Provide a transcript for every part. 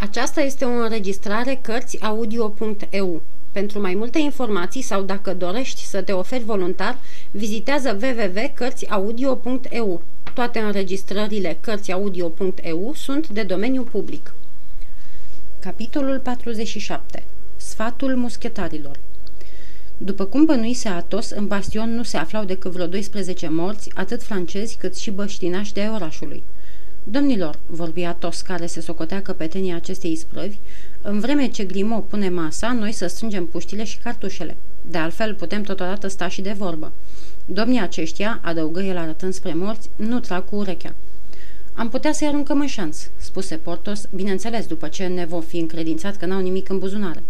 Aceasta este o înregistrare Cărțiaudio.eu. Pentru mai multe informații sau dacă dorești să te oferi voluntar, vizitează www.cărțiaudio.eu. Toate înregistrările Cărțiaudio.eu sunt de domeniu public. Capitolul 47. Sfatul muschetarilor După cum bănuise Atos, în bastion nu se aflau decât vreo 12 morți, atât francezi cât și băștinași de orașului. Domnilor, vorbi Atos, care se socotea căpetenia acestei isprăvi, în vreme ce Grimo pune masa, noi să strângem puștile și cartușele. De altfel, putem totodată sta și de vorbă. Domnii aceștia, adăugă el arătând spre morți, nu trag cu urechea. Am putea să-i aruncăm în șanț, spuse Portos, bineînțeles după ce ne vom fi încredințat că n-au nimic în buzunare.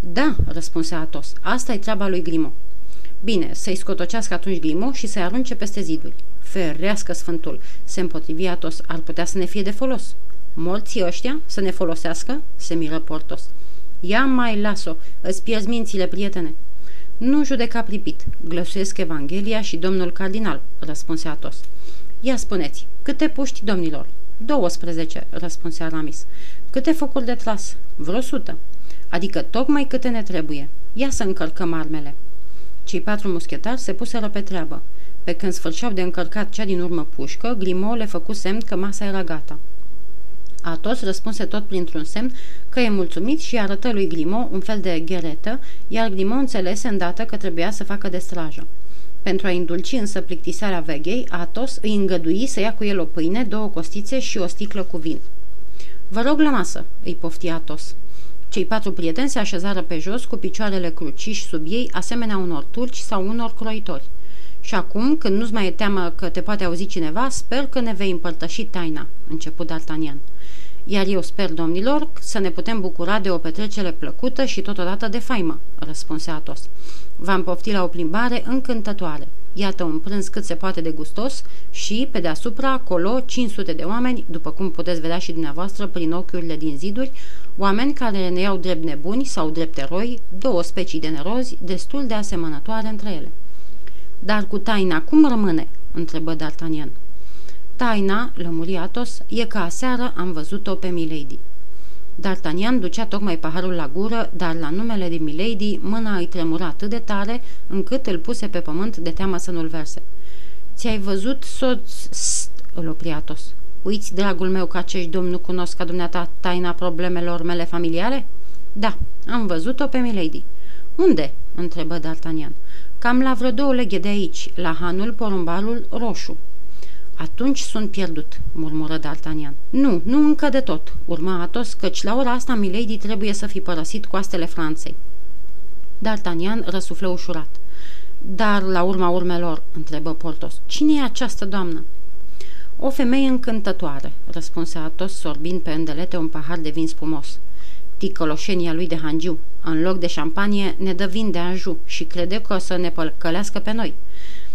Da, răspunse Atos, asta e treaba lui Grimo. Bine, să-i scotocească atunci Grimo și să-i arunce peste ziduri. Ferească Sfântul, se împotrivi Atos, ar putea să ne fie de folos. Morții ăștia să ne folosească? se miră Portos. Ia mai las-o, îți pierzi mințile, prietene. Nu judeca pripit, glăsuiesc Evanghelia și domnul cardinal, răspunse Atos. Ia spuneți, câte puști, domnilor? 12, răspunse Aramis. Câte focuri de tras? Vreo sută. Adică tocmai câte ne trebuie. Ia să încărcăm armele. Cei patru muschetari se puseră pe treabă. Pe când sfârșeau de încărcat cea din urmă pușcă, Grimaud le făcu semn că masa era gata. Atos răspunse tot printr-un semn că e mulțumit și arătă lui Grimo un fel de gheretă, iar Grimo înțelese îndată că trebuia să facă de strajă. Pentru a indulci însă plictisarea veghei, Atos îi îngădui să ia cu el o pâine, două costițe și o sticlă cu vin. Vă rog la masă, îi pofti Atos. Cei patru prieteni se așezară pe jos cu picioarele cruciși sub ei, asemenea unor turci sau unor croitori. Și acum, când nu-ți mai e teamă că te poate auzi cineva, sper că ne vei împărtăși taina, început D'Artagnan. Iar eu sper, domnilor, să ne putem bucura de o petrecere plăcută și totodată de faimă, răspunse Atos. V-am poftit la o plimbare încântătoare. Iată un prânz cât se poate de gustos și, pe deasupra, acolo, 500 de oameni, după cum puteți vedea și dumneavoastră prin ochiurile din ziduri, oameni care ne iau drept nebuni sau drept eroi, două specii de nerozi, destul de asemănătoare între ele. Dar cu taina cum rămâne?" întrebă D'Artagnan. Taina, lămuri Atos, e că aseară am văzut-o pe Milady. D'Artagnan ducea tocmai paharul la gură, dar la numele de Milady mâna îi tremura atât de tare încât îl puse pe pământ de teamă să nu-l verse. Ți-ai văzut soț... St, îl opri Atos. Uiți, dragul meu, că acești domni nu cunosc ca dumneata taina problemelor mele familiare? Da, am văzut-o pe Milady. Unde? întrebă D'Artagnan. Cam la vreo două leghe de aici, la hanul porumbalul roșu. Atunci sunt pierdut, murmură D'Artagnan. Nu, nu încă de tot, urma Atos, căci la ora asta Milady trebuie să fi părăsit coastele Franței. D'Artagnan răsuflă ușurat. Dar, la urma urmelor, întrebă Portos, cine e această doamnă? O femeie încântătoare, răspunse Atos, sorbind pe îndelete un pahar de vin spumos. Ticăloșenia lui de hangiu. În loc de șampanie ne dă vin de anju și crede că o să ne păcălească pe noi.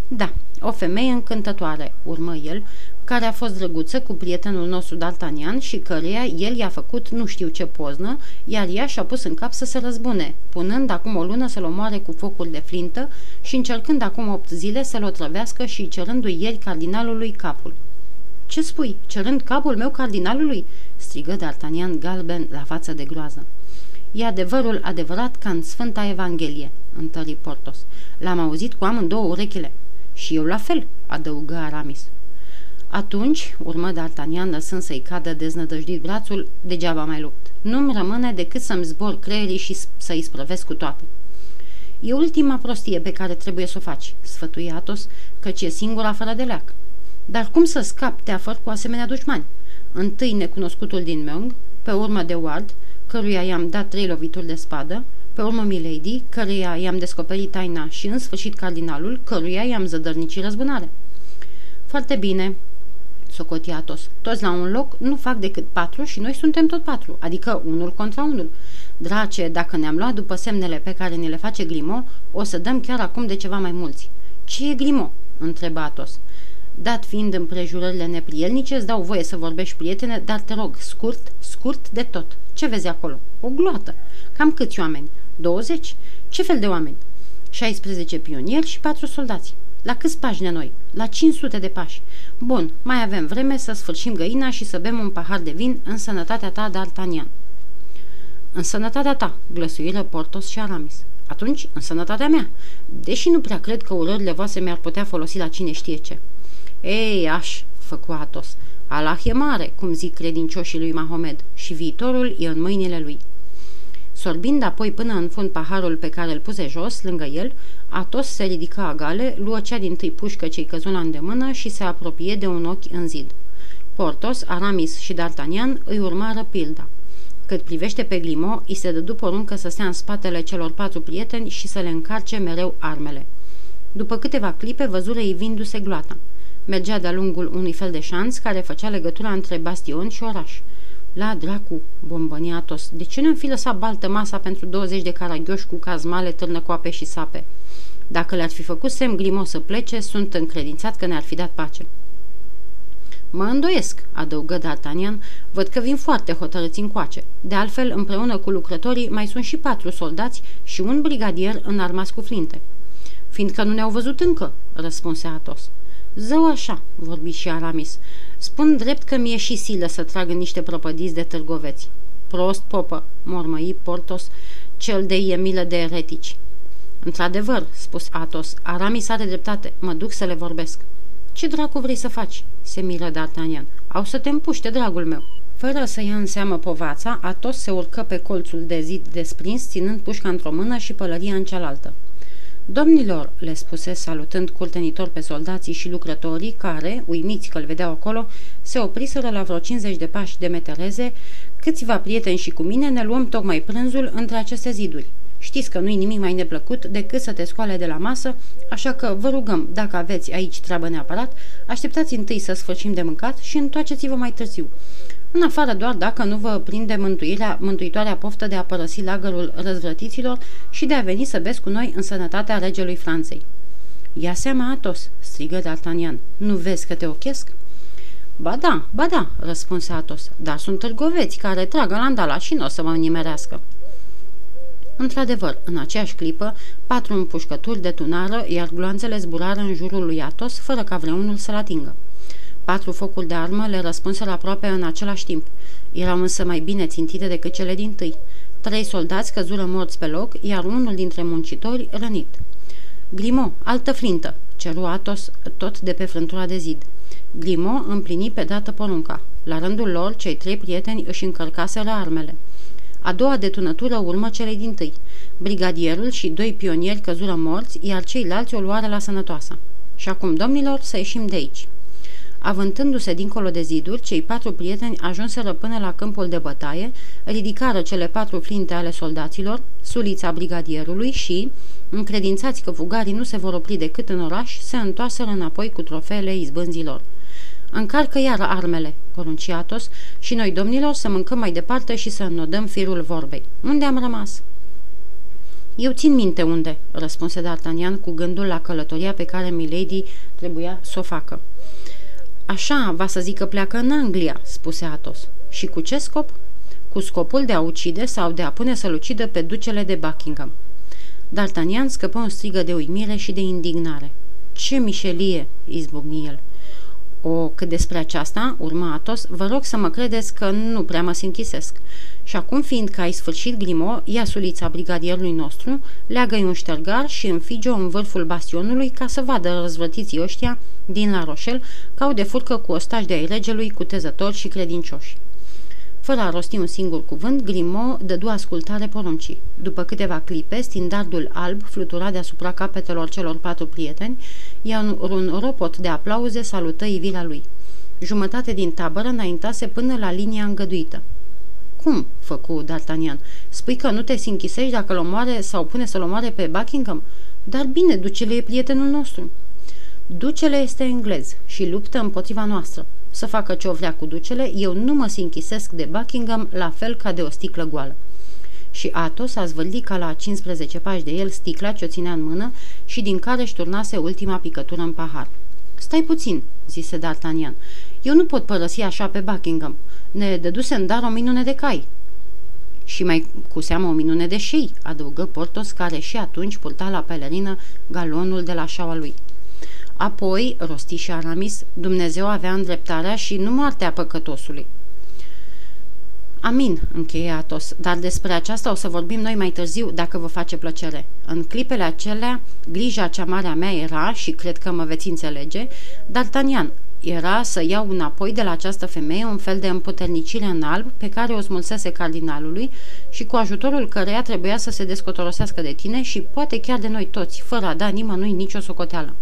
Da, o femeie încântătoare, urmă el, care a fost drăguță cu prietenul nostru D'Artagnan și căreia el i-a făcut nu știu ce poznă, iar ea și-a pus în cap să se răzbune, punând acum o lună să-l omoare cu focul de flintă și încercând acum opt zile să-l otrăvească și cerându-i ieri cardinalului capul. Ce spui? Cerând capul meu cardinalului?" strigă D'Artagnan galben la față de groază. E adevărul adevărat ca în Sfânta Evanghelie," întări Portos. L-am auzit cu amândouă urechile." Și eu la fel," adăugă Aramis. Atunci, urmă D'Artagnan lăsând să-i cadă deznădăjdit brațul, degeaba mai lupt. Nu-mi rămâne decât să-mi zbor creierii și să-i sprăvesc cu toate. E ultima prostie pe care trebuie să o faci, sfătui Atos, căci e singura fără de leac. Dar cum să scap teafăr cu asemenea dușmani? Întâi necunoscutul din Meung, pe urmă de Ward, căruia i-am dat trei lovituri de spadă, pe urmă Milady, căruia i-am descoperit taina și în sfârșit cardinalul, căruia i-am zădărnicit răzbunare. Foarte bine, socoti Atos. Toți la un loc nu fac decât patru și noi suntem tot patru, adică unul contra unul. Drace, dacă ne-am luat după semnele pe care ne le face Grimo, o să dăm chiar acum de ceva mai mulți. Ce e Grimo? întreba Atos. Dat fiind împrejurările neprielnice, îți dau voie să vorbești, prietene, dar te rog, scurt, scurt de tot. Ce vezi acolo? O gloată. Cam câți oameni? 20? Ce fel de oameni? 16 pionieri și 4 soldați. La câți pași de noi? La 500 de pași. Bun, mai avem vreme să sfârșim găina și să bem un pahar de vin în sănătatea ta, D'Artagnan. În sănătatea ta, glăsuiră Portos și Aramis. Atunci, în sănătatea mea, deși nu prea cred că urările voastre mi-ar putea folosi la cine știe ce. Ei, aș, făcu Atos, Allah e mare, cum zic credincioșii lui Mahomed, și viitorul e în mâinile lui. Sorbind apoi până în fund paharul pe care îl puse jos, lângă el, Atos se ridică agale, luă cea din tâi pușcă ce-i căzut la îndemână și se apropie de un ochi în zid. Portos, Aramis și D'Artagnan îi urmară pilda. Cât privește pe Glimo, îi se dădu poruncă să stea în spatele celor patru prieteni și să le încarce mereu armele. După câteva clipe, văzură ivindu-se gloata. Mergea de-a lungul unui fel de șanț care făcea legătura între bastion și oraș. La dracu, bombănia Atos, de ce nu fi lăsat baltă masa pentru 20 de caragioși cu cazmale, târnăcoape și sape? Dacă le-ar fi făcut semn Glimo să plece, sunt încredințat că ne-ar fi dat pace. Mă îndoiesc, adăugă D'Artagnan, văd că vin foarte hotărâți încoace. De altfel, împreună cu lucrătorii, mai sunt și patru soldați și un brigadier înarmați cu flinte. Fiindcă nu ne-au văzut încă, răspunse Atos. Zău așa, vorbi și Aramis. Spun drept că mi-e și silă să trag în niște prăpădiți de târgoveți. Prost popă, mormăi Portos, cel de e milă de eretici. Într-adevăr, spus Atos, Aramis are dreptate, mă duc să le vorbesc. Ce dracu vrei să faci?" se miră D'Artagnan. Au să te împuște, dragul meu." Fără să ia în seamă povața, Atos se urcă pe colțul de zid desprins, ținând pușca într-o mână și pălăria în cealaltă. Domnilor, le spuse salutând curtenitor pe soldații și lucrătorii care, uimiți că-l vedeau acolo, se opriseră la vreo 50 de pași de metereze, câțiva prieteni și cu mine ne luăm tocmai prânzul între aceste ziduri. Știți că nu-i nimic mai neplăcut decât să te scoale de la masă, așa că vă rugăm, dacă aveți aici treabă neapărat, așteptați întâi să sfârșim de mâncat și întoarceți-vă mai târziu. În afară doar dacă nu vă prinde mântuirea, mântuitoarea poftă de a părăsi lagărul răzvrătiților și de a veni să vezi cu noi în sănătatea regelui Franței. Ia seama, Atos, strigă D'Artagnan, nu vezi că te ochesc? Ba da, ba da, răspunse Atos, dar sunt târgoveți care trag landala și nu o să mă nimerească. Într-adevăr, în aceeași clipă, patru împușcături detunară, iar gloanțele zburară în jurul lui Atos, fără ca vreunul să-l atingă. Patru focuri de armă le răspunseră aproape în același timp. Erau însă mai bine țintite decât cele din tâi. Trei soldați căzură morți pe loc, iar unul dintre muncitori rănit. Grimo, altă flintă, ceru Atos tot de pe frântura de zid. Grimo împlini pe dată porunca. La rândul lor, cei trei prieteni își încărcaseră armele. A doua detunătură urmă celei din tâi. Brigadierul și doi pionieri căzură morți, iar ceilalți o luară la sănătoasă. Și acum, domnilor, să ieșim de aici. Avântându-se dincolo de ziduri, cei patru prieteni ajunseră până la câmpul de bătaie, ridicară cele patru flinte ale soldaților, sulița brigadierului și, încredințați că fugarii nu se vor opri decât în oraș, se întoarseră înapoi cu trofeele izbânzilor. Încarcă iară armele, porunci Atos, și noi, domnilor, să mâncăm mai departe și să înnodăm firul vorbei. Unde am rămas?" Eu țin minte unde," răspunse D'Artagnan cu gândul la călătoria pe care Milady trebuia să o facă. Așa, va să zic că pleacă în Anglia," spuse Atos. Și cu ce scop?" Cu scopul de a ucide sau de a pune să-l ucidă pe ducele de Buckingham." D'Artagnan scăpă un strigă de uimire și de indignare. Ce mișelie!" izbucni el. O, cât despre aceasta, urma Atos, vă rog să mă credeți că nu prea mă sinchisesc. Și acum, fiindcă ai sfârșit Grimo, ia sulița brigadierului nostru, leagă-i un ștergar și înfige-o în vârful bastionului ca să vadă răzvătiții ăștia din La Rochelle că au de furcă cu ostași de ai regelui, cutezători și credincioși. Fără a rosti un singur cuvânt, Grimaud dădu ascultare poruncii. După câteva clipe, stindardul alb flutura deasupra capetelor celor patru prieteni, iar un ropot de aplauze salută ivirea lui. Jumătate din tabără înaintase până la linia îngăduită. Cum?" făcu D'Artagnan. Spui că nu te sinchisești dacă l omoare sau pune să-l omoare pe Buckingham? Dar bine, ducele e prietenul nostru." Ducele este englez și luptă împotriva noastră să facă ce o vrea cu ducele, eu nu mă sinchisesc de Buckingham la fel ca de o sticlă goală. Și Athos a zvârlit ca la 15 pași de el sticla ce o ținea în mână și din care își turnase ultima picătură în pahar. Stai puțin, zise D'Artagnan. Eu nu pot părăsi așa pe Buckingham. Ne dăduse în dar o minune de cai. Și mai cu seamă o minune de șei, adăugă Portos, care și atunci purta la pelerină galonul de la șaua lui. Apoi, rosti și Aramis, Dumnezeu avea îndreptarea și nu moartea păcătosului. Amin, încheie Atos, dar despre aceasta o să vorbim noi mai târziu, dacă vă face plăcere. În clipele acelea, grija cea mare a mea era, și cred că mă veți înțelege, D'Artagnan, era să iau înapoi de la această femeie un fel de împuternicire în alb pe care o smulsese cardinalului și cu ajutorul căreia trebuia să se descotorosească de tine și poate chiar de noi toți, fără a da nimănui nicio socoteală.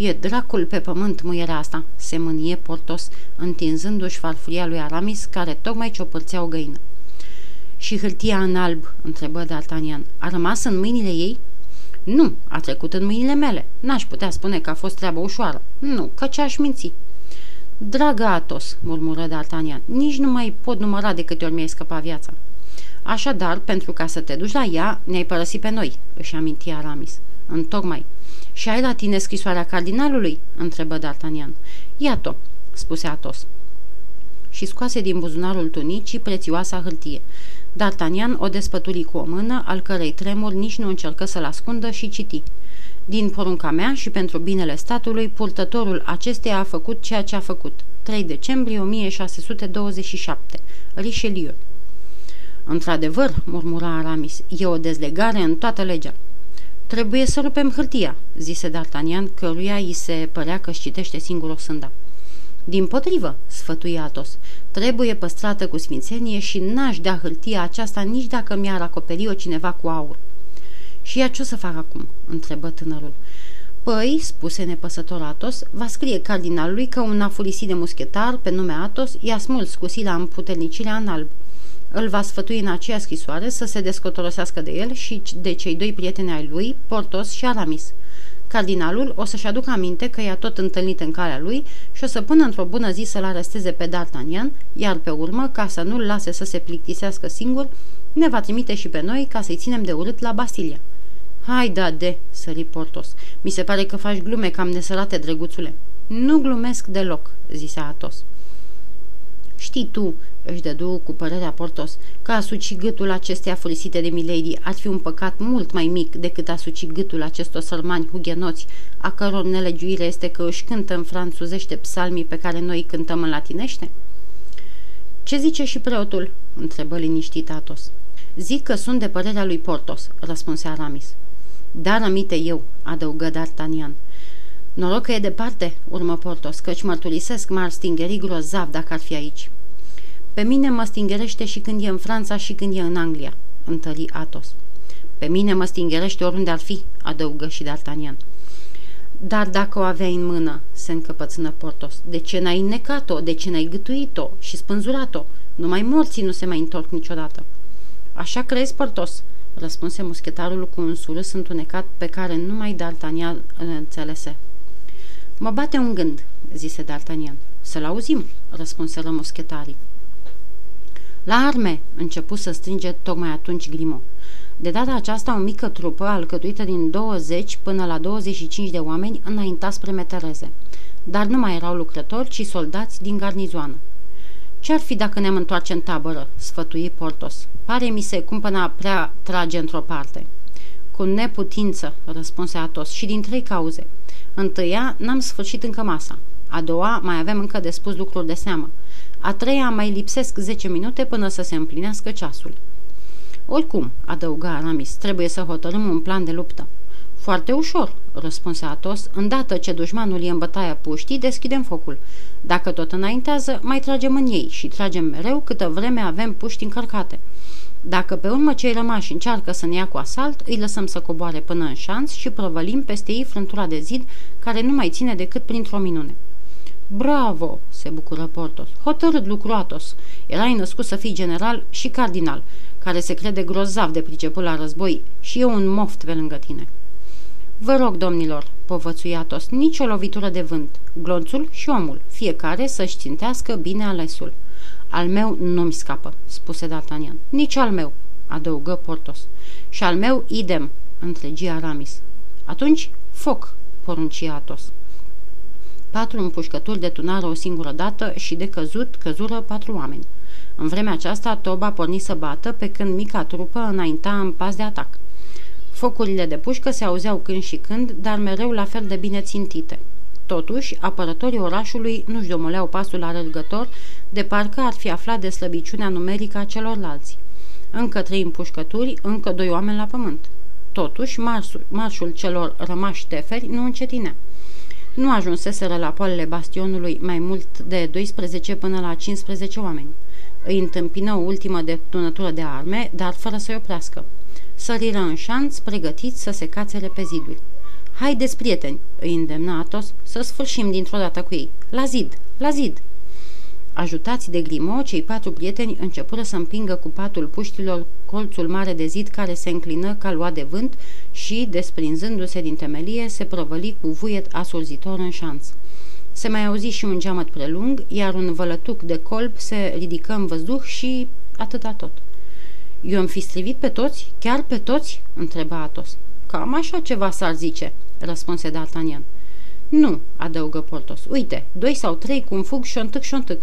E dracul pe pământ muierea asta, se mânie Portos, întinzându-și farfuria lui Aramis, care tocmai ciopărțea o găină. Și hârtia în alb, întrebă D'Artagnan, a rămas în mâinile ei? Nu, a trecut în mâinile mele. N-aș putea spune că a fost treabă ușoară. Nu, că ce-aș minți. Dragă Atos, murmură D'Artagnan, nici nu mai pot număra de câte ori mi-ai scăpat viața. Așadar, pentru ca să te duci la ea, ne-ai părăsit pe noi, își amintia Aramis. Întocmai. Și ai la tine scrisoarea cardinalului?" întrebă D'Artagnan. Iată, spuse Atos. Și scoase din buzunarul tunicii prețioasa hârtie. D'Artagnan o despături cu o mână, al cărei tremur nici nu încercă să-l ascundă și citi. Din porunca mea și pentru binele statului, purtătorul acesteia a făcut ceea ce a făcut. 3 decembrie 1627. Richelieu. Într-adevăr, murmura Aramis, e o dezlegare în toată legea. Trebuie să rupem hârtia, zise D'Artagnan, căruia îi se părea că citește singur o sânda. Din potrivă, sfătui Atos, trebuie păstrată cu sfințenie și n-aș da hârtia aceasta nici dacă mi-ar acoperi-o cineva cu aur. Și ea ce o să fac acum?" întrebă tânărul. Păi, spuse nepăsător Atos, va scrie cardinalului că un afurisit de muschetar pe nume Atos i-a smuls cu sila împuternicirea în alb. Îl va sfătui în aceea scrisoare să se descotorosească de el și de cei doi prieteni ai lui, Portos și Aramis. Cardinalul o să-și aducă aminte că i-a tot întâlnit în calea lui și o să pună într-o bună zi să-l aresteze pe D'Artagnan, iar pe urmă, ca să nu-l lase să se plictisească singur, ne va trimite și pe noi ca să-i ținem de urât la Bastilia. Hai da de, sări Portos. Mi se pare că faci glume cam nesărate, drăguțule. Nu glumesc deloc, zise Atos. Știi tu, își dădu cu părerea Portos, că a suci gâtul acesteia furisite de Milady ar fi un păcat mult mai mic decât a suci gâtul acestor sărmani hugenoți, a căror nelegiuire este că își cântă în franțuzește psalmii pe care noi cântăm în latinește? Ce zice și preotul?" întrebă liniștit Atos. Zic că sunt de părerea lui Portos," răspunse Aramis. Dar amite eu," adăugă D'Artagnan. Noroc că e departe, urmă Portos, căci mărturisesc m-ar stingeri grozav dacă ar fi aici. Pe mine mă stingerește și când e în Franța și când e în Anglia, întări Atos. Pe mine mă stingerește oriunde ar fi, adăugă și D'Artagnan. Dar dacă o aveai în mână, se încăpățână Portos, de ce n-ai înnecat-o, de ce n-ai gâtuit-o și spânzurat-o? Numai morții nu se mai întorc niciodată. Așa crezi, Portos? răspunse muschetarul cu un surâs întunecat pe care numai D'Artagnan îl înțelese. Mă bate un gând, zise D'Artagnan. Să-l auzim, răspunseră muschetarii. La arme, începu să strige tocmai atunci Grimo. De data aceasta, o mică trupă, alcătuită din 20 până la 25 de oameni, înainta spre metereze. Dar nu mai erau lucrători, ci soldați din garnizoană. Ce-ar fi dacă ne-am întoarce în tabără?" sfătui Portos. Pare mi se cumpăna prea trage într-o parte." Cu neputință," răspunse Atos, și din trei cauze. Întâia, n-am sfârșit încă masa. A doua, mai avem încă de spus lucruri de seamă. A treia, mai lipsesc 10 minute până să se împlinească ceasul. Oricum, adăuga Aramis, trebuie să hotărâm un plan de luptă. Foarte ușor, răspunse Atos, îndată ce dușmanul e în bătaia puștii, deschidem focul. Dacă tot înaintează, mai tragem în ei și tragem mereu câtă vreme avem puști încărcate. Dacă pe urmă cei rămași încearcă să ne ia cu asalt, îi lăsăm să coboare până în șanț și prăvălim peste ei frântura de zid, care nu mai ține decât printr-o minune. Bravo!" se bucură Portos. Hotărât lucru Atos. Erai născut să fii general și cardinal, care se crede grozav de priceput la război și eu un moft pe lângă tine." Vă rog, domnilor, povățui Atos, nicio lovitură de vânt, glonțul și omul, fiecare să-și țintească bine alesul. Al meu nu-mi scapă, spuse D'Artagnan. Nici al meu, adăugă Portos. Și al meu idem, întregi Aramis. Atunci, foc, porunci Atos. Patru împușcături detunară o singură dată și de căzut căzură patru oameni. În vremea aceasta, Toba porni să bată, pe când mica trupă înainta în pas de atac. Focurile de pușcă se auzeau când și când, dar mereu la fel de bine țintite. Totuși, apărătorii orașului nu-și domoleau pasul alergător, de parcă ar fi aflat de slăbiciunea numerică a celorlalți. Încă trei împușcături, încă doi oameni la pământ. Totuși, marșul, marșul celor rămași teferi nu încetinea. Nu ajunseseră la poalele bastionului mai mult de 12 până la 15 oameni. Îi întâmpină o ultimă detunătură de arme, dar fără să-i oprească. Săriră în șanț, pregătiți să se cațere pe ziduri. Haideți, prieteni, îi îndemna Atos, să sfârșim dintr-o dată cu ei. La zid, la zid! Ajutați de grimo, cei patru prieteni începură să împingă cu patul puștilor colțul mare de zid care se înclină ca luat de vânt și, desprinzându-se din temelie, se prăvăli cu vuiet asurzitor în șanț. Se mai auzi și un geamăt prelung, iar un vălătuc de colb se ridică în văzduh și atâta tot. Eu am fi strivit pe toți? Chiar pe toți?" întreba Atos. Cam așa ceva s-ar zice," răspunse D'Artagnan. Nu," adăugă Portos. Uite, doi sau trei cum fug șontâc șontâc.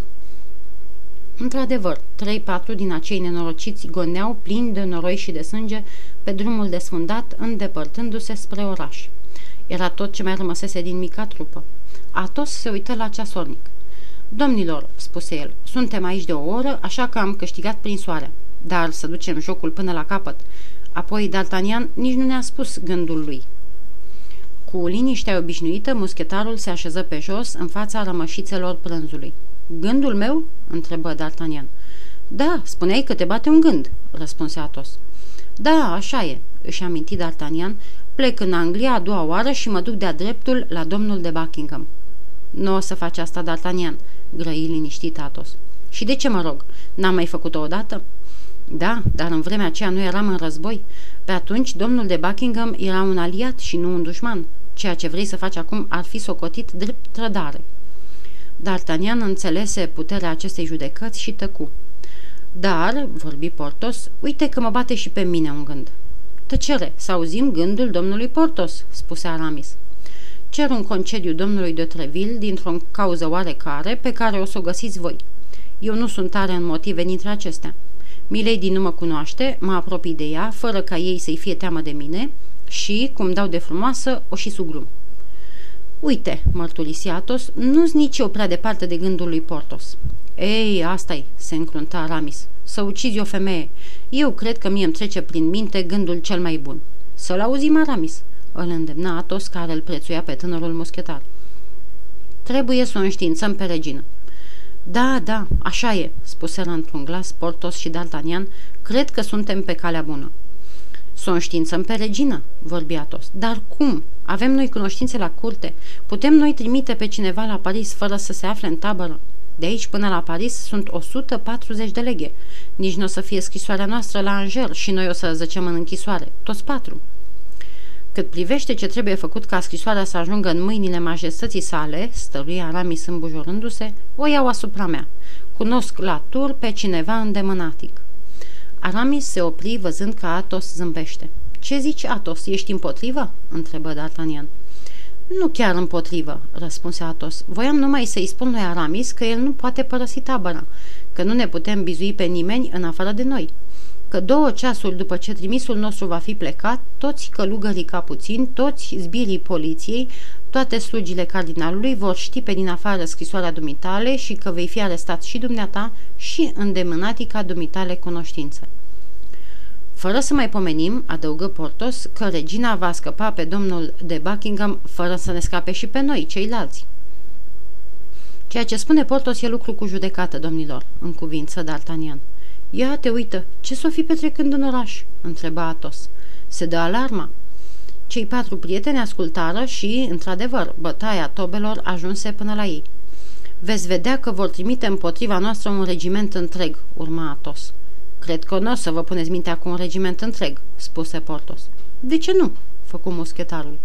Într-adevăr, trei-patru din acei nenorociți goneau plini de noroi și de sânge pe drumul desfundat, îndepărtându-se spre oraș. Era tot ce mai rămăsese din mica trupă. Atos se uită la ceasornic. Domnilor, spuse el, suntem aici de o oră, așa că am câștigat prin soare. Dar să ducem jocul până la capăt. Apoi D'Artagnan nici nu ne-a spus gândul lui. Cu liniștea obișnuită, muschetarul se așeză pe jos, în fața rămășițelor prânzului. Gândul meu?" întrebă D'Artagnan. Da, spuneai că te bate un gând," răspunse Atos. Da, așa e," își aminti D'Artagnan, plec în Anglia a doua oară și mă duc de-a dreptul la domnul de Buckingham." Nu o să faci asta, D'Artagnan," grăi liniștit Atos. Și de ce mă rog? N-am mai făcut-o odată?" Da, dar în vremea aceea nu eram în război. Pe atunci, domnul de Buckingham era un aliat și nu un dușman. Ceea ce vrei să faci acum ar fi socotit drept trădare. D'Artagnan înțelese puterea acestei judecăți și tăcu. Dar, vorbi Portos, uite că mă bate și pe mine un gând. Tăcere, să auzim gândul domnului Portos, spuse Aramis. Cer un concediu domnului de Treville dintr-o cauză oarecare pe care o să o găsiți voi. Eu nu sunt tare în motive dintre acestea. Milady nu mă cunoaște, mă apropii de ea, fără ca ei să-i fie teamă de mine și, cum dau de frumoasă, o și suglum. Uite, mărturisi Atos, nu-s nici eu prea departe de gândul lui Portos. Ei, asta-i, se încrunta Aramis, să ucizi o femeie. Eu cred că mie îmi trece prin minte gândul cel mai bun. Să-l auzim, Aramis, îl îndemna Atos care îl prețuia pe tânărul muschetar. Trebuie să o înștiințăm pe regină. Da, da, așa e, spuseră într-un glas Portos și D'Artagnan, cred că suntem pe calea bună. Să o înștiințăm pe regină, vorbi Atos. Dar cum? Avem noi cunoștințe la curte. Putem noi trimite pe cineva la Paris fără să se afle în tabără? De aici până la Paris sunt 140 de leghe. Nici nu o să fie scrisoarea noastră la Angers și noi o să zăcem în închisoare. Toți patru. Cât privește ce trebuie făcut ca scrisoarea să ajungă în mâinile majestății sale, stăruia Aramis îmbujorându-se, o iau asupra mea. Cunosc la tur pe cineva îndemânatic. Aramis se opri văzând că Atos zâmbește. Ce zici, Atos? Ești împotrivă?" întrebă D'Artagnan. Nu chiar împotrivă," răspunse Atos. Voiam numai să-i spun lui Aramis că el nu poate părăsi tabăra, că nu ne putem bizui pe nimeni în afară de noi că două ceasuri după ce trimisul nostru va fi plecat, toți călugării capuțini, toți zbirii poliției, toate slugile cardinalului vor ști pe din afară scrisoarea dumitale și că vei fi arestat și dumneata și îndemânatica dumitale cunoștință. Fără să mai pomenim, adăugă Portos, că regina va scăpa pe domnul de Buckingham fără să ne scape și pe noi, ceilalți. Ceea ce spune Portos e lucru cu judecată, domnilor, în cuvință D'Artagnan. Ia te uită, ce s-o fi petrecând în oraș?" întreba Atos. Se dă alarma. Cei patru prieteni ascultară și, într-adevăr, bătaia tobelor ajunse până la ei. Veți vedea că vor trimite împotriva noastră un regiment întreg, urma Atos. Cred că nu o să vă puneți mintea cu un regiment întreg, spuse Portos. De ce nu? făcu muschetarul.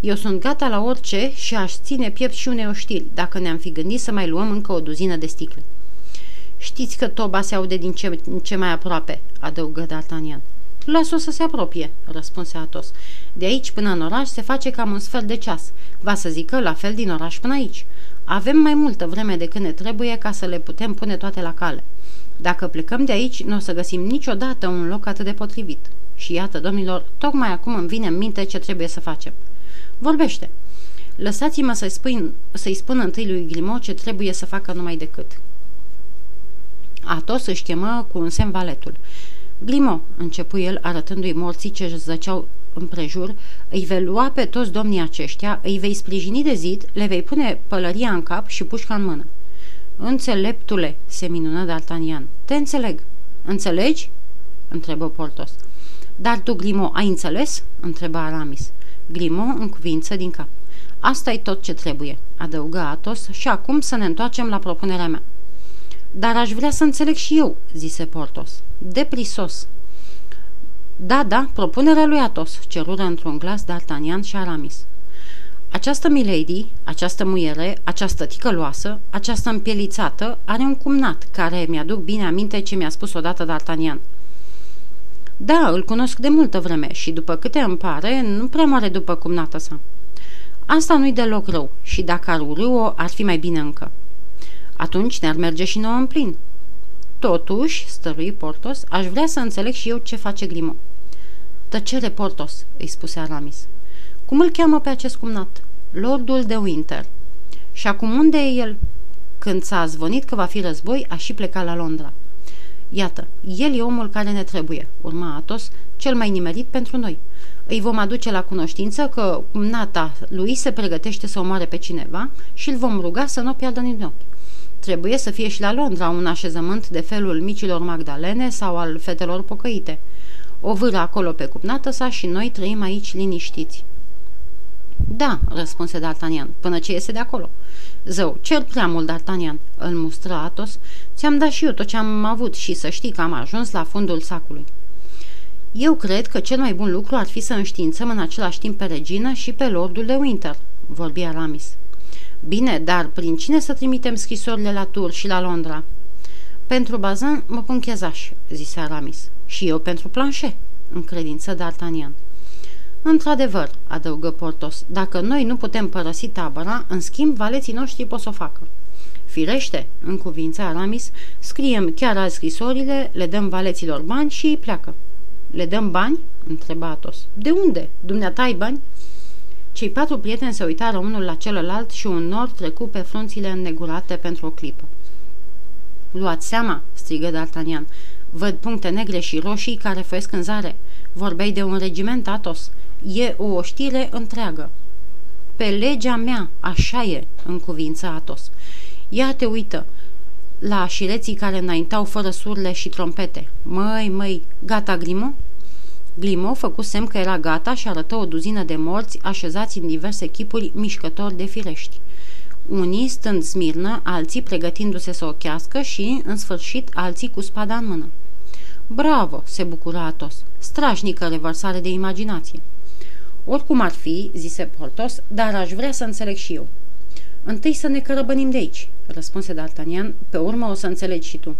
Eu sunt gata la orice și aș ține piept și unei oștiri, dacă ne-am fi gândit să mai luăm încă o duzină de sticle. Știți că toba se aude din ce, ce mai aproape, adăugă D'Artagnan. Las-o să se apropie, răspunse Atos. De aici până în oraș se face cam un sfert de ceas. Va să zică la fel din oraș până aici. Avem mai multă vreme decât ne trebuie ca să le putem pune toate la cale. Dacă plecăm de aici, nu o să găsim niciodată un loc atât de potrivit. Și iată, domnilor, tocmai acum îmi vine în minte ce trebuie să facem. Vorbește. Lăsați-mă să-i spun, să spun întâi lui Grimo ce trebuie să facă numai decât. Atos își chemă cu un semn valetul. Glimo, începu el arătându-i morții ce zăceau împrejur, îi vei lua pe toți domnii aceștia, îi vei sprijini de zid, le vei pune pălăria în cap și pușca în mână. Înțeleptule, se minună D'Artagnan. Te înțeleg. Înțelegi? întrebă Portos. Dar tu, Grimo, ai înțeles? întrebă Aramis. Grimo în cuvință din cap. asta e tot ce trebuie, adăugă Atos, și acum să ne întoarcem la propunerea mea. Dar aș vrea să înțeleg și eu, zise Portos. Deprisos. Da, da, propunerea lui Atos, cerură într-un glas D'Artagnan și Aramis. Această milady, această muiere, această ticăloasă, această împielițată, are un cumnat, care mi-aduc bine aminte ce mi-a spus odată D'Artagnan. Da, îl cunosc de multă vreme și, după câte îmi pare, nu prea mare după cumnata sa. Asta nu-i deloc rău și dacă ar urâ-o, ar fi mai bine încă. Atunci ne-ar merge și nouă în plin. Totuși, stărui Portos, aș vrea să înțeleg și eu ce face Grimo. Tăcere, Portos, îi spuse Aramis. Cum îl cheamă pe acest cumnat? Lordul de Winter. Și acum unde e el? Când s-a zvonit că va fi război, a și plecat la Londra. Iată, el e omul care ne trebuie, urma Atos, cel mai nimerit pentru noi. Îi vom aduce la cunoștință că cumnata lui se pregătește să omoare pe cineva și îl vom ruga să nu o piardă din ochi. Trebuie să fie și la Londra un așezământ de felul micilor Magdalene sau al fetelor pocăite. O vâră acolo pe cupnată sa și noi trăim aici liniștiți. Da, răspunse D'Artagnan, până ce iese de acolo. Zău, cer prea mult, D'Artagnan, îl mustră Atos. Ți-am dat și eu tot ce am avut și să știi că am ajuns la fundul sacului. Eu cred că cel mai bun lucru ar fi să înștiințăm în același timp pe regină și pe lordul de Winter, vorbi Aramis. Bine, dar prin cine să trimitem scrisorile la Tur și la Londra? Pentru Bazin mă pun chezaș, zise Aramis. Și eu pentru planșe, în credință D'Artagnan. Într-adevăr, adăugă Portos, dacă noi nu putem părăsi tabăra, în schimb, valeții noștri pot să o facă. Firește, în cuvința Aramis, scriem chiar azi scrisorile, le dăm valeților bani și îi pleacă. Le dăm bani? întreba Atos. De unde? Dumneata ai bani? Cei patru prieteni se uitară unul la celălalt și un nor trecu pe frunțile înnegurate pentru o clipă. Luați seama, strigă D'Artagnan. Văd puncte negre și roșii care făiesc în zare. Vorbei de un regiment, Atos. E o oștire întreagă. Pe legea mea, așa e, în cuvință Atos. Ia te uită, la șireții care înaintau fără surle și trompete. Măi, măi, gata, Grimo? Glimo făcu semn că era gata și arătă o duzină de morți așezați în diverse chipuri mișcători de firești. Unii stând smirnă, alții pregătindu-se să ochească și, în sfârșit, alții cu spada în mână. Bravo!" se bucura Atos. Strașnică revărsare de imaginație. Oricum ar fi, zise Portos, dar aș vrea să înțeleg și eu. Întâi să ne cărăbănim de aici, răspunse D'Artagnan, pe urmă o să înțelegi și tu.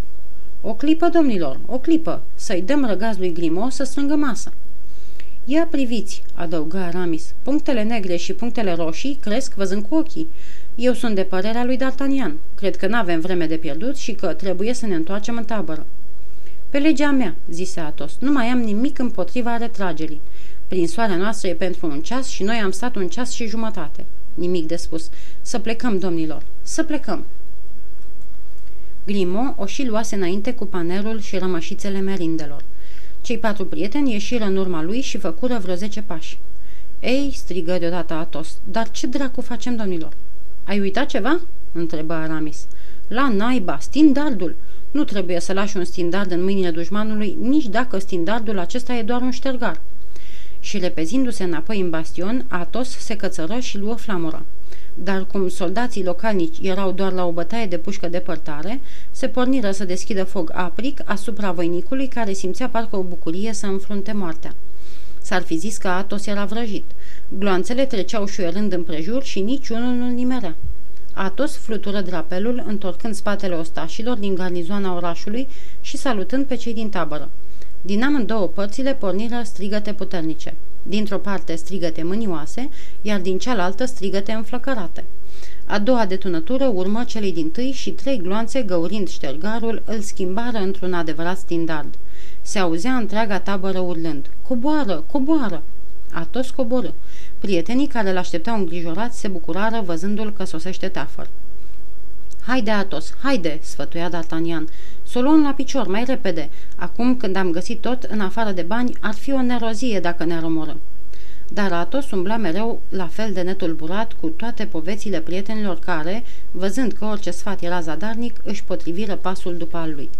O clipă, domnilor, o clipă, să-i dăm răgaz lui Grimo să strângă masa. Ia priviți, adăugă Aramis, punctele negre și punctele roșii cresc văzând cu ochii. Eu sunt de părerea lui D'Artagnan. Cred că n-avem vreme de pierdut și că trebuie să ne întoarcem în tabără. Pe legea mea, zise Atos, nu mai am nimic împotriva retragerii. Prinsoarea noastră e pentru un ceas și noi am stat un ceas și jumătate. Nimic de spus. Să plecăm, domnilor, să plecăm. Grimo o și luase înainte cu panerul și rămășițele merindelor. Cei patru prieteni ieșiră în urma lui și făcură vreo zece pași. Ei, strigă deodată Atos, dar ce dracu facem, domnilor? Ai uitat ceva?" întrebă Aramis. La naiba, stindardul! Nu trebuie să lași un stindard în mâinile dușmanului, nici dacă stindardul acesta e doar un ștergar." Și repezindu-se înapoi în bastion, Atos se cățără și luă flamura dar cum soldații localnici erau doar la o bătaie de pușcă depărtare, se porniră să deschidă foc apric asupra voinicului care simțea parcă o bucurie să înfrunte moartea. S-ar fi zis că Atos era vrăjit. Gloanțele treceau șuierând împrejur și niciunul nu-l nimerea. Atos flutură drapelul, întorcând spatele ostașilor din garnizoana orașului și salutând pe cei din tabără. Din amândouă părțile porniră strigăte puternice. Dintr-o parte strigăte mânioase, iar din cealaltă strigăte înflăcărate. A doua detunătură urmă celei din tâi și trei gloanțe, găurind ștergarul, îl schimbară într-un adevărat stindard. Se auzea întreaga tabără urlând. Coboară, coboară! Atos coborâ. Prietenii care l-așteptau îngrijorați se bucurară văzându-l că sosește teafăr. Haide, Atos, haide!" sfătuia D'Artagnan. Să o luăm la picior, mai repede. Acum, când am găsit tot, în afară de bani, ar fi o nerozie dacă ne rămoră." Dar Atos umbla mereu la fel de netulburat cu toate povețile prietenilor care, văzând că orice sfat era zadarnic, își potriviră pasul după al lui.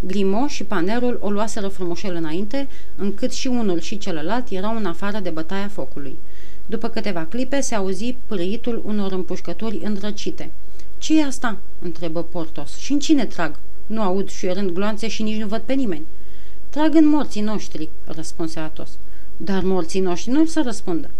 Grimo și panerul o luaseră frumușel înainte, încât și unul și celălalt erau în afară de bătaia focului. După câteva clipe se auzi pârâitul unor împușcături îndrăcite. ce e asta?" întrebă Portos. Și în cine trag?" Nu aud șuierând gloanțe și nici nu văd pe nimeni." Trag în morții noștri," răspunse Atos. Dar morții noștri nu să răspundă.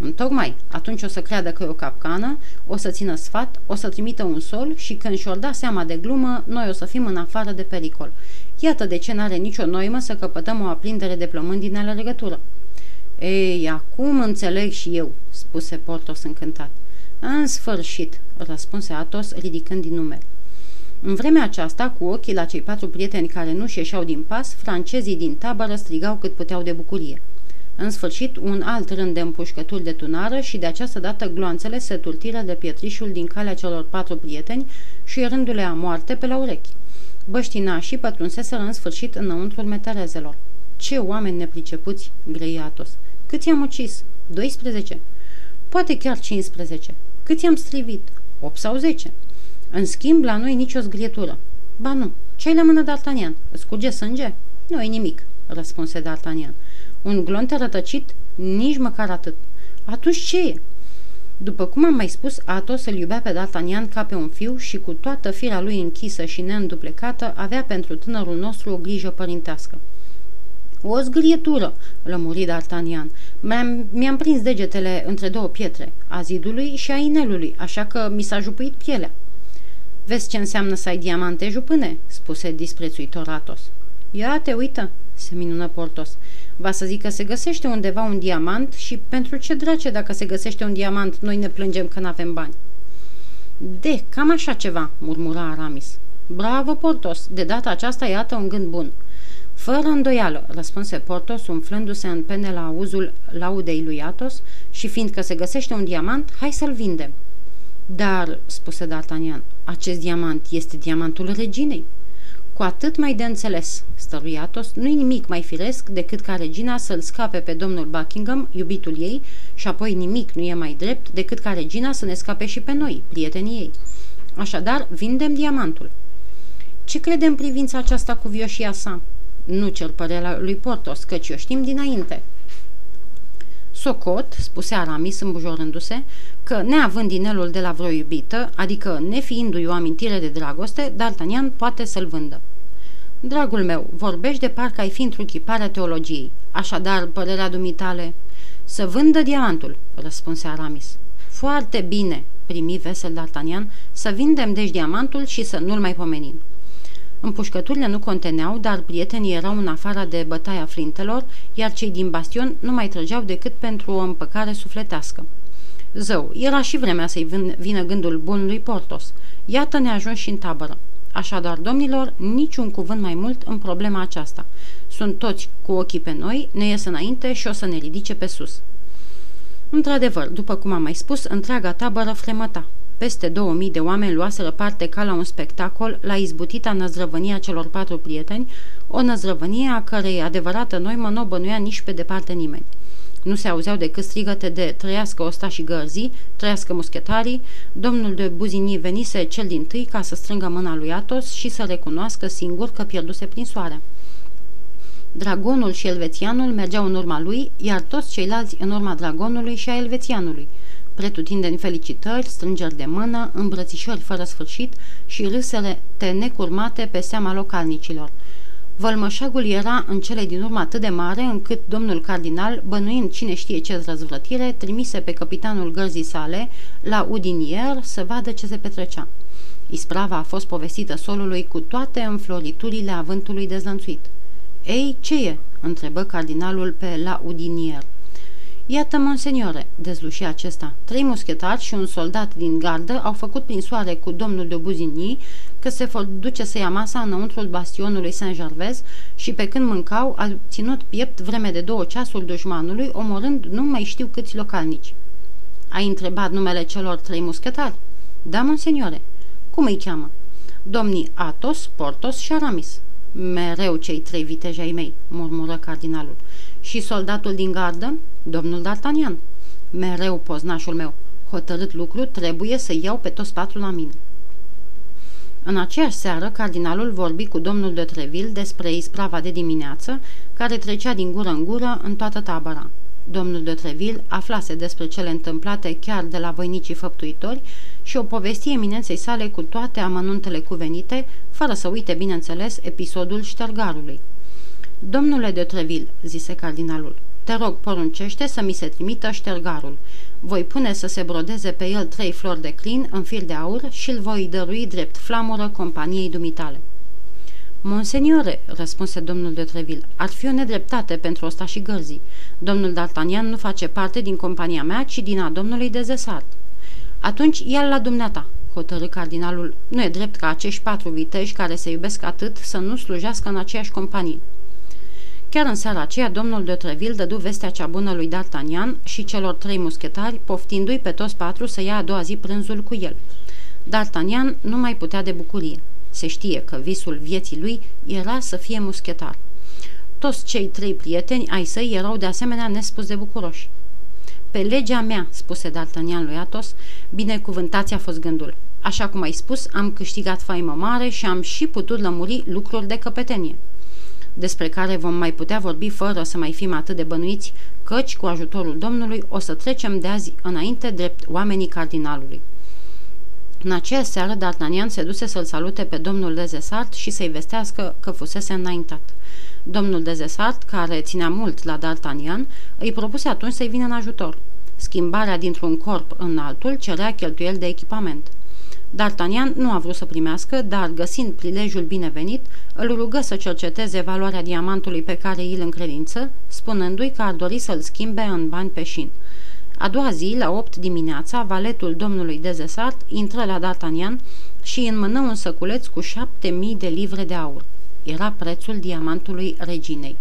Întocmai, atunci o să creadă că e o capcană, o să țină sfat, o să trimită un sol și când și-or da seama de glumă, noi o să fim în afară de pericol. Iată de ce n-are nicio noimă să căpătăm o aprindere de plămâni din legătură. Ei, acum înțeleg și eu, spuse Portos încântat. În sfârșit, răspunse Atos, ridicând din numeri. În vremea aceasta, cu ochii la cei patru prieteni care nu-și ieșeau din pas, francezii din tabără strigau cât puteau de bucurie. În sfârșit, un alt rând de împușcături de tunară și de această dată gloanțele se turtiră de pietrișul din calea celor patru prieteni și rându-le a moarte pe la urechi. Băștinașii pătrunseseră în sfârșit înăuntrul meterezelor. Ce oameni nepricepuți, grăia Atos. Cât i-am ucis? 12? Poate chiar 15. Cât i-am strivit? 8 sau 10. În schimb, la noi nicio zgrietură. Ba nu. Ce-ai la mână, D'Artagnan? Îți curge sânge? Nu e nimic, răspunse D'Artagnan. Un glonț rătăcit? Nici măcar atât. Atunci ce e? După cum am mai spus, Atos îl iubea pe D'Artagnan ca pe un fiu și cu toată firea lui închisă și neînduplecată avea pentru tânărul nostru o grijă părintească. O zgârietură, lămuri D'Artagnan. Mi-am, mi-am prins degetele între două pietre, a zidului și a inelului, așa că mi s-a jupuit pielea. Vezi ce înseamnă să ai diamante jupâne?" spuse disprețuitor Atos. Ia te uită!" se minună Portos. Va să zic că se găsește undeva un diamant și pentru ce drace dacă se găsește un diamant noi ne plângem că n-avem bani. De, cam așa ceva, murmura Aramis. Bravo, Portos, de data aceasta iată un gând bun. Fără îndoială, răspunse Portos, umflându-se în pene la auzul laudei lui Atos și fiindcă se găsește un diamant, hai să-l vindem. Dar, spuse D'Artagnan, acest diamant este diamantul reginei. Cu atât mai de înțeles, stărui Atos, nu-i nimic mai firesc decât ca regina să-l scape pe domnul Buckingham, iubitul ei, și apoi nimic nu e mai drept decât ca regina să ne scape și pe noi, prietenii ei. Așadar, vindem diamantul. Ce crede în privința aceasta cu vioșia sa? Nu cer părerea lui Portos, căci o știm dinainte. Socot, spuse Aramis îmbujorându-se, că neavând inelul de la vreo iubită, adică nefiindu-i o amintire de dragoste, D'Artagnan poate să-l vândă. Dragul meu, vorbești de parcă ai fi într-o chipare teologiei. Așadar, părerea dumitale... Să vândă diamantul, răspunse Aramis. Foarte bine, primi vesel D'Artagnan, să vindem deci diamantul și să nu-l mai pomenim. Împușcăturile nu conteneau, dar prietenii erau în afara de bătaia flintelor, iar cei din bastion nu mai trăgeau decât pentru o împăcare sufletească. Zău, era și vremea să-i vină gândul bun lui Portos. Iată ne ajuns și în tabără. Așadar, domnilor, niciun cuvânt mai mult în problema aceasta. Sunt toți cu ochii pe noi, ne ies înainte și o să ne ridice pe sus. Într-adevăr, după cum am mai spus, întreaga tabără fremăta. Peste 2000 de oameni luaseră parte ca la un spectacol la izbutita năzrăvănia celor patru prieteni, o năzrăvănie a cărei adevărată noimă nu o bănuia nici pe departe nimeni. Nu se auzeau decât strigăte de trăiască osta și gărzii, trăiască muschetarii, domnul de Buzini venise cel din tâi ca să strângă mâna lui Atos și să recunoască singur că pierduse prin soare. Dragonul și elvețianul mergeau în urma lui, iar toți ceilalți în urma dragonului și a elvețianului. Pretutindeni felicitări, strângeri de mână, îmbrățișări fără sfârșit și râsele necurmate pe seama localnicilor. Vălmășagul era în cele din urmă atât de mare încât domnul cardinal, bănuind cine știe ce răzvrătire, trimise pe capitanul gărzii sale la Udinier să vadă ce se petrecea. Isprava a fost povestită solului cu toate înfloriturile avântului dezlănțuit. Ei, ce e?" întrebă cardinalul pe la Udinier. Iată, monseniore, dezluși acesta, trei muschetari și un soldat din gardă au făcut prin soare cu domnul de Buzini că se vor duce să ia masa înăuntrul bastionului Saint-Gervais și pe când mâncau a ținut piept vreme de două ceasuri dușmanului, omorând nu mai știu câți localnici. Ai întrebat numele celor trei muschetari? Da, monseniore. Cum îi cheamă? Domnii Atos, Portos și Aramis. Mereu cei trei viteji ai mei, murmură cardinalul. Și soldatul din gardă? Domnul D'Artagnan. Mereu, poznașul meu. Hotărât lucru, trebuie să iau pe toți patru la mine. În aceeași seară, cardinalul vorbi cu domnul de Treville despre isprava de dimineață, care trecea din gură în gură în toată tabăra. Domnul de Treville aflase despre cele întâmplate chiar de la voinicii făptuitori și o povesti eminenței sale cu toate amănuntele cuvenite, fără să uite, bineînțeles, episodul ștergarului. Domnule de Treville, zise cardinalul, te rog, poruncește să mi se trimită ștergarul. Voi pune să se brodeze pe el trei flori de clin în fir de aur și îl voi dărui drept flamură companiei dumitale. Monseniore, răspunse domnul de Treville, ar fi o nedreptate pentru osta și gărzii. Domnul D'Artagnan nu face parte din compania mea, ci din a domnului de Zesart. Atunci ia la dumneata, hotărâ cardinalul. Nu e drept ca acești patru viteji care se iubesc atât să nu slujească în aceeași companie. Chiar în seara aceea, domnul de Treville dădu vestea cea bună lui D'Artagnan și celor trei muschetari, poftindu-i pe toți patru să ia a doua zi prânzul cu el. D'Artagnan nu mai putea de bucurie. Se știe că visul vieții lui era să fie muschetar. Toți cei trei prieteni ai săi erau de asemenea nespus de bucuroși. Pe legea mea, spuse D'Artagnan lui Athos, binecuvântați a fost gândul. Așa cum ai spus, am câștigat faimă mare și am și putut lămuri lucruri de căpetenie despre care vom mai putea vorbi fără să mai fim atât de bănuiți, căci, cu ajutorul Domnului, o să trecem de azi înainte drept oamenii cardinalului. În aceea seară, D'Artagnan se duse să-l salute pe domnul Dezesart și să-i vestească că fusese înaintat. Domnul Dezesart, care ținea mult la D'Artagnan, îi propuse atunci să-i vină în ajutor. Schimbarea dintr-un corp în altul cerea cheltuieli de echipament. D'Artagnan nu a vrut să primească, dar, găsind prilejul binevenit, îl rugă să cerceteze valoarea diamantului pe care îl încredință, spunându-i că ar dori să-l schimbe în bani pe șin. A doua zi, la 8 dimineața, valetul domnului Dezesart intră la D'Artagnan și înmână un săculeț cu șapte mii de livre de aur. Era prețul diamantului reginei.